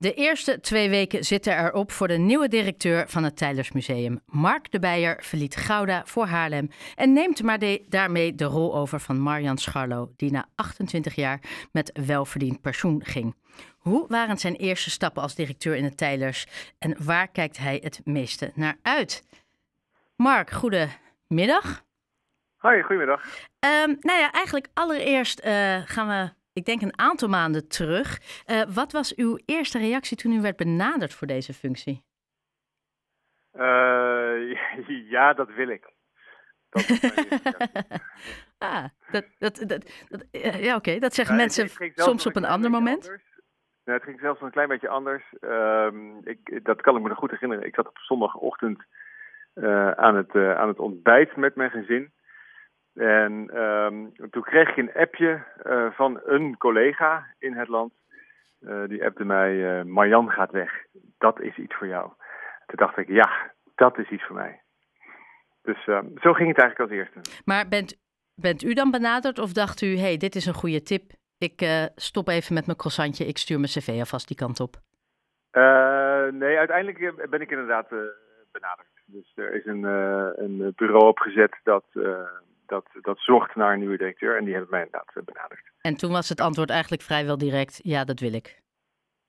De eerste twee weken zitten erop voor de nieuwe directeur van het Tijlersmuseum. Mark de Beijer verliet Gouda voor Haarlem en neemt maar daarmee de rol over van Marjan Scharlo, die na 28 jaar met welverdiend pensioen ging. Hoe waren zijn eerste stappen als directeur in het Tijlers en waar kijkt hij het meeste naar uit? Mark, goedemiddag. Hoi, goedemiddag. Um, nou ja, eigenlijk allereerst uh, gaan we ik denk een aantal maanden terug. Uh, wat was uw eerste reactie toen u werd benaderd voor deze functie? Uh, ja, dat wil ik. Dat ah, dat, dat, dat, dat, ja, oké. Dat zeggen mensen soms op een, ander moment. Nee, het ging zelfs een klein beetje anders. Um, ik, dat kan ik me nog goed herinneren. Ik zat op zondagochtend uh, aan, het, aan het ontbijt met mijn gezin. En um, toen kreeg ik een appje uh, van een collega in het land. Uh, die appte mij, uh, Marjan gaat weg. Dat is iets voor jou. Toen dacht ik, ja, dat is iets voor mij. Dus uh, zo ging het eigenlijk als eerste. Maar bent, bent u dan benaderd of dacht u, hey, dit is een goede tip. Ik stop even met mijn croissantje, ik stuur mijn cv alvast die kant op. nee, uiteindelijk ben ik inderdaad benaderd. Dus er is een, een bureau opgezet dat dat, dat zocht naar een nieuwe directeur en die hebben mij inderdaad eh, benaderd. En toen was het antwoord eigenlijk vrijwel direct, ja, dat wil ik.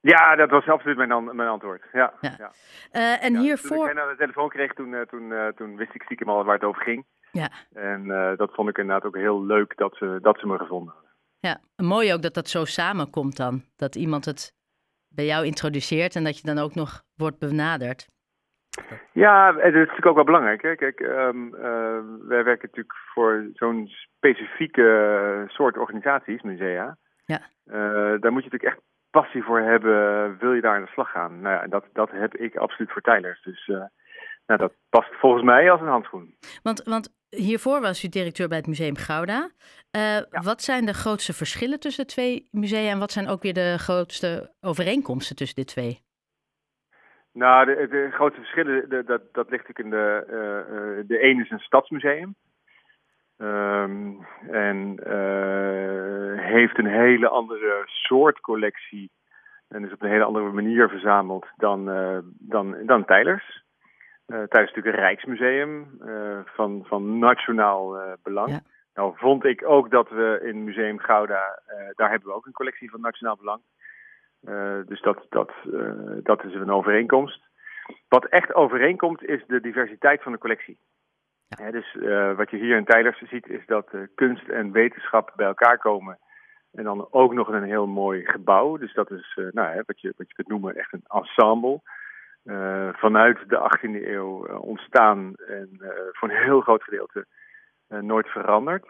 Ja, dat was absoluut mijn, mijn antwoord. Ja, ja. ja. Uh, en ja, hiervoor... Toen ik naar de telefoon kreeg, toen, uh, toen, uh, toen wist ik stiekem al waar het over ging. Ja. En dat vond ik inderdaad ook heel leuk dat ze, dat ze me gevonden hadden. Ja, mooi ook dat dat zo samenkomt dan. Dat iemand het bij jou introduceert en dat je dan ook nog wordt benaderd. Ja, het is natuurlijk ook wel belangrijk. Hè? Kijk, um, uh, wij werken natuurlijk voor zo'n specifieke soort organisaties, musea. Ja. Uh, daar moet je natuurlijk echt passie voor hebben, wil je daar aan de slag gaan. Nou ja, dat, dat heb ik absoluut voor Tijlers. Dus uh, nou, dat past volgens mij als een handschoen. Want, want hiervoor was u directeur bij het Museum Gouda. Ja. Wat zijn de grootste verschillen tussen de twee musea en wat zijn ook weer de grootste overeenkomsten tussen de twee? Nou, de, de grootste verschillen, de, dat, dat ligt natuurlijk in de... Uh, de een is een stadsmuseum. Um, en uh, heeft een hele andere soort collectie. En is op een hele andere manier verzameld dan, uh, dan, dan Tijlers. Is natuurlijk een rijksmuseum van, van nationaal belang. Ja. Nou vond ik ook dat we in Museum Gouda, daar hebben we ook een collectie van nationaal belang. Uh, dus dat, dat, uh, dat is een overeenkomst. Wat echt overeenkomt is de diversiteit van de collectie. Ja. dus uh, wat je hier in Tijlers ziet is dat kunst en wetenschap bij elkaar komen. En dan ook nog een heel mooi gebouw. Dus dat is nou, wat, je, wat je kunt noemen echt een ensemble. vanuit de 18e eeuw ontstaan en voor een heel groot gedeelte nooit veranderd.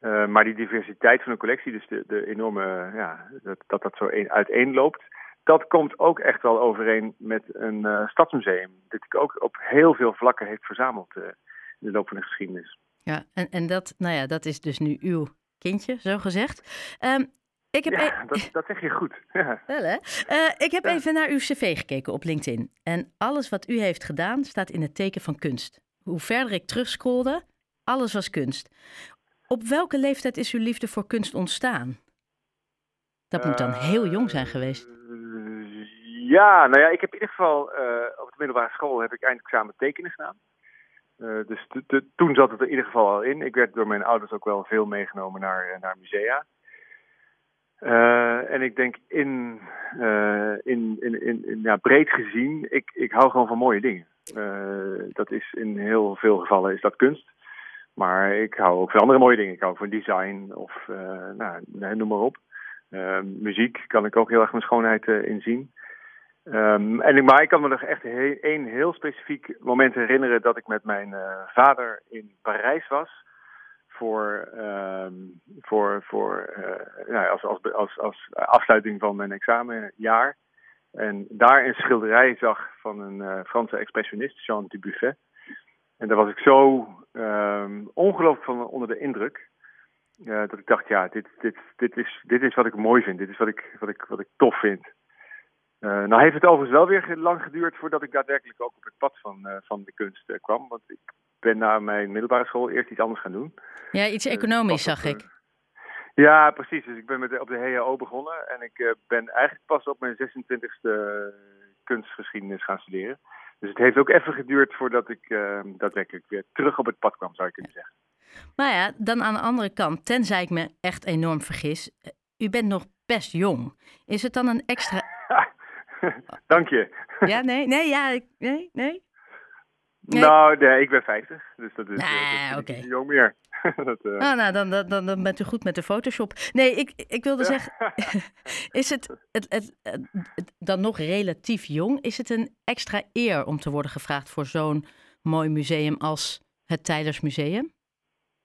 Uh, maar die diversiteit van een collectie, dus de, de enorme, ja, dat, dat dat zo een, uiteenloopt, dat komt ook echt wel overeen met een uh, stadsmuseum. Dat ik ook op heel veel vlakken heeft verzameld uh, in de loop van de geschiedenis. Ja, en, en dat, nou ja, dat is dus nu uw kindje, zo gezegd. Um, ik heb ja, e dat, dat zeg je goed. Ja. Wel hè? ik heb even naar uw cv gekeken op LinkedIn. En alles wat u heeft gedaan staat in het teken van kunst. Hoe verder ik terugscrolde, alles was kunst. Op welke leeftijd is uw liefde voor kunst ontstaan? Dat moet dan heel jong zijn geweest. Uh, ja, nou ja, ik heb in ieder geval uh, op de middelbare school heb ik eindexamen tekenen gedaan. Uh, dus toen zat het er in ieder geval al in. Ik werd door mijn ouders ook wel veel meegenomen naar, naar musea. en ik denk in, in, in, in, in ja, breed gezien, ik, ik hou gewoon van mooie dingen. dat is in heel veel gevallen is dat kunst. Maar ik hou ook van andere mooie dingen. Ik hou van design of uh, nou, noem maar op. Uh, muziek kan ik ook heel erg mijn schoonheid uh, in zien. Um, en, maar ik kan me nog echt één he heel specifiek moment herinneren dat ik met mijn vader in Parijs was. Voor, um, voor, voor nou, als, als, als, als afsluiting van mijn examenjaar. En daar een schilderij zag van een Franse expressionist, Jean Dubuffet. En daar was ik zo ongelooflijk van onder de indruk. Uh, dat ik dacht, ja, dit, dit, dit, is, dit is wat ik mooi vind. Dit is wat ik, wat ik, wat ik tof vind. Uh, nou heeft het overigens wel weer lang geduurd voordat ik daadwerkelijk ook op het pad van, uh, van de kunst kwam. Want ik ben na mijn middelbare school eerst iets anders gaan doen. Ja, iets economisch zag ik. Ja, precies. Dus ik ben met de, op de HAO begonnen en ik ben eigenlijk pas op mijn 26e kunstgeschiedenis gaan studeren. Dus het heeft ook even geduurd voordat ik daadwerkelijk weer terug op het pad kwam, zou je kunnen zeggen. Maar ja, dan aan de andere kant, tenzij ik me echt enorm vergis, u bent nog best jong. Is het dan een extra... Dank je. ja, nee, nee, ja, nee, nee. Nou, nee, ik ben 50, dus dat is, nee, dat is jong meer. dat, uh... oh, nou, dan, dan, dan bent u goed met de Photoshop. Nee, ik, ik wilde zeggen, is het, het, het, het, dan nog relatief jong? Is het een extra eer om te worden gevraagd voor zo'n mooi museum als het Tylers Museum?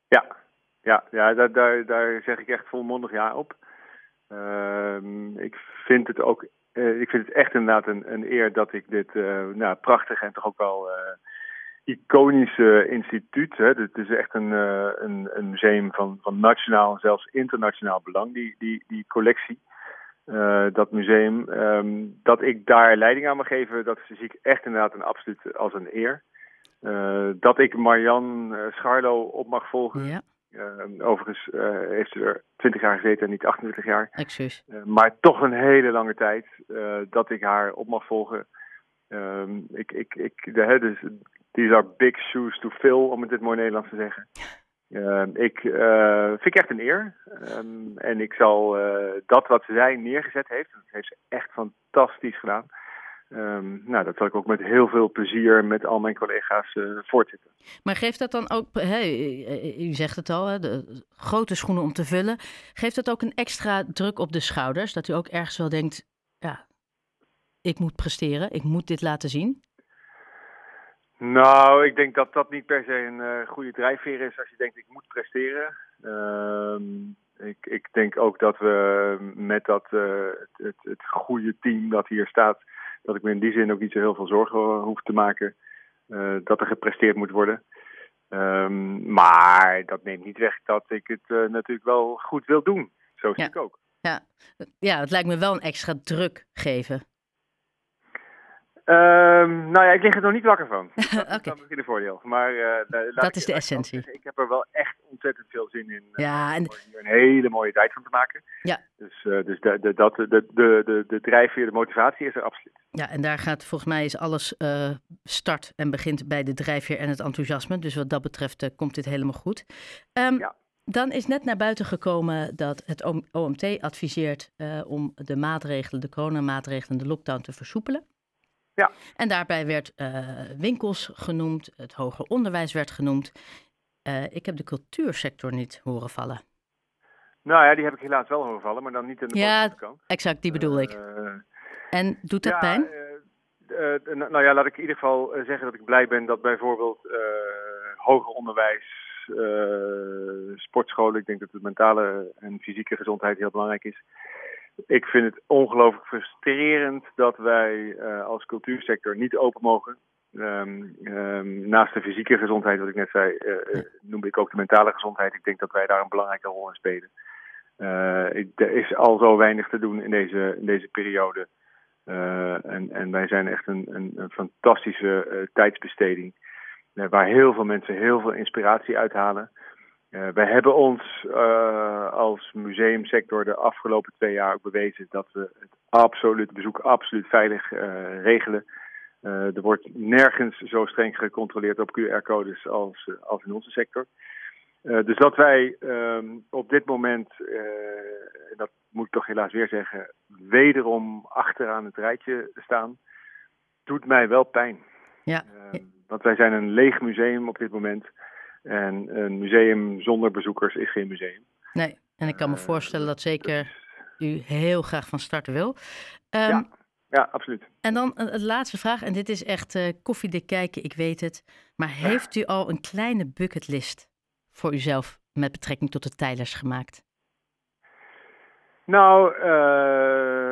Ja, ja, ja daar, daar, daar zeg ik echt volmondig ja op. Uh, ik vind het ook, uh, ik vind het echt inderdaad een, een eer dat ik dit uh, nou, prachtig en toch ook wel iconische instituut. Hè, het is echt een, een, een, museum van, van nationaal en zelfs internationaal belang, die, die, die collectie. dat museum, um, dat ik daar leiding aan mag geven, dat zie ik echt inderdaad een absoluut als een eer. Uh, dat ik Marian Scharlo op mag volgen. Ja. Uh, overigens heeft ze er 20 jaar gezeten en niet 28 jaar. Excuus. maar toch een hele lange tijd dat ik haar op mag volgen. Ehm, ik, ik, ik, de, dus, these are big shoes to fill, om het het mooi Nederlands te zeggen. Ehm, ik vind ik echt een eer. Um, en ik zal dat wat zij neergezet heeft, dat heeft ze echt fantastisch gedaan. Um, nou, dat zal ik ook met heel veel plezier met al mijn collega's uh, voortzetten. Maar geeft dat dan ook, hey, u zegt het al, hè, de grote schoenen om te vullen. Geeft dat ook een extra druk op de schouders? Dat u ook ergens wel denkt, ja, ik moet presteren, ik moet dit laten zien? Nou, ik denk dat dat niet per se een uh, goede drijfveer is als je denkt, ik moet presteren. Um, ik, ik denk ook dat we met dat, uh, het, het goede team dat hier staat dat ik me in die zin ook niet zo heel veel zorgen hoef te maken uh, dat er gepresteerd moet worden. Um, maar dat neemt niet weg dat ik het natuurlijk wel goed wil doen. Zo zie ja. ik ook. Ja. ja, het lijkt me wel een extra druk geven. Um, nou ja, ik lig er nog niet wakker van. Dat is okay. dan misschien een voordeel. Maar uh, dat is de essentie. Ik, ik heb er wel echt ontzettend veel zin in. Ja, en... Om hier een hele mooie tijd van te maken. Ja. Dus, uh, dus de, de, dat, de, de, de, de drijfveer, de motivatie is er absoluut. Ja, en daar gaat volgens mij is alles start en begint bij de drijfveer en het enthousiasme. Dus wat dat betreft komt dit helemaal goed. Um, ja. Dan is net naar buiten gekomen dat het OMT adviseert om de maatregelen, de coronamaatregelen, de lockdown te versoepelen. Ja. En daarbij werd uh, winkels genoemd, het hoger onderwijs werd genoemd. Uh, ik heb de cultuursector niet horen vallen. Nou ja, die heb ik helaas wel horen vallen, maar dan niet in de Ja, kant. exact, die bedoel ik. en doet dat ja, pijn? nou ja, laat ik in ieder geval zeggen dat ik blij ben dat bijvoorbeeld hoger onderwijs uh, sportscholen. Ik denk dat de mentale en fysieke gezondheid heel belangrijk is. Ik vind het ongelooflijk frustrerend dat wij uh, als cultuursector niet open mogen. Um, um, naast de fysieke gezondheid, wat ik net zei, uh, noemde ik ook de mentale gezondheid. Ik denk dat wij daar een belangrijke rol in spelen. Er is al zo weinig te doen in deze, in deze periode. en, en wij zijn echt een, een, een fantastische tijdsbesteding waar heel veel mensen heel veel inspiratie uithalen. Uh, wij hebben ons uh, als museumsector de afgelopen twee jaar ook bewezen dat we het absoluut bezoek absoluut veilig uh, regelen. er wordt nergens zo streng gecontroleerd op QR-codes als, als in onze sector. dus dat wij um, op dit moment, dat moet ik toch helaas weer zeggen, wederom achteraan het rijtje staan, doet mij wel pijn. Ja. Want wij zijn een leeg museum op dit moment. En een museum zonder bezoekers is geen museum. Nee, en ik kan me voorstellen dat zeker u heel graag van start wil. Um, ja, ja, absoluut. En dan een laatste vraag, en dit is echt uh, koffiedik kijken, ik weet het. Maar heeft u al een kleine bucketlist voor uzelf met betrekking tot de Tijlers gemaakt? Nou, uh,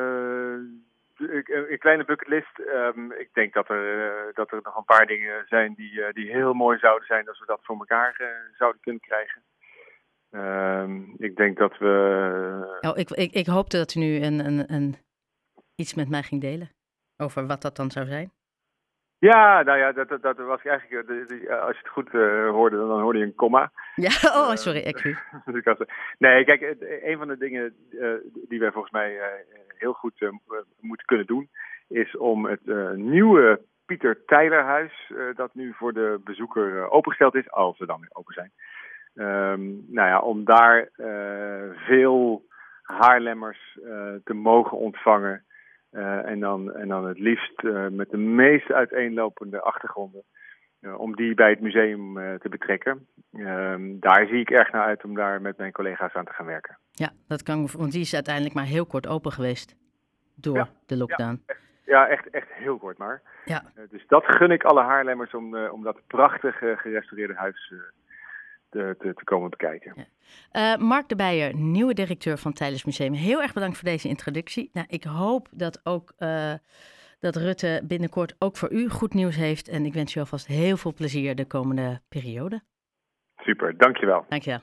een kleine bucketlist. Um, ik denk dat er, uh, dat er nog een paar dingen zijn die, uh, die heel mooi zouden zijn als we dat voor elkaar uh, zouden kunnen krijgen. Um, ik denk dat we. Oh, ik, ik, ik hoopte dat u nu een, een, een, iets met mij ging delen over wat dat dan zou zijn. Ja, nou ja, dat, dat, dat was eigenlijk, uh, als je het goed uh, hoorde, dan hoorde je een komma. Ja, oh, sorry, excuus. nee, kijk, een van de dingen uh, die wij volgens mij heel goed moeten kunnen doen, is om het nieuwe Pieter Tijlerhuis, dat nu voor de bezoeker opengesteld is, als we dan weer open zijn, um, nou ja, om daar veel Haarlemmers te mogen ontvangen. Uh, en, dan, en dan het liefst uh, met de meest uiteenlopende achtergronden. Uh, om die bij het museum te betrekken. Ehm, daar zie ik erg naar uit om daar met mijn collega's aan te gaan werken. Ja, dat kan, want die is uiteindelijk maar heel kort open geweest door ja, de lockdown. Ja, echt, ja, echt, echt heel kort maar. Ja. dus dat gun ik alle Haarlemmers om, om dat prachtige gerestaureerde huis te, te, te, komen bekijken. Ja. Uh, Mark de Beijer, nieuwe directeur van het Museum. Heel erg bedankt voor deze introductie. Nou, ik hoop dat ook uh, dat Rutte binnenkort ook voor u goed nieuws heeft. En ik wens u alvast heel veel plezier de komende periode. Super, dankjewel. Dankjewel.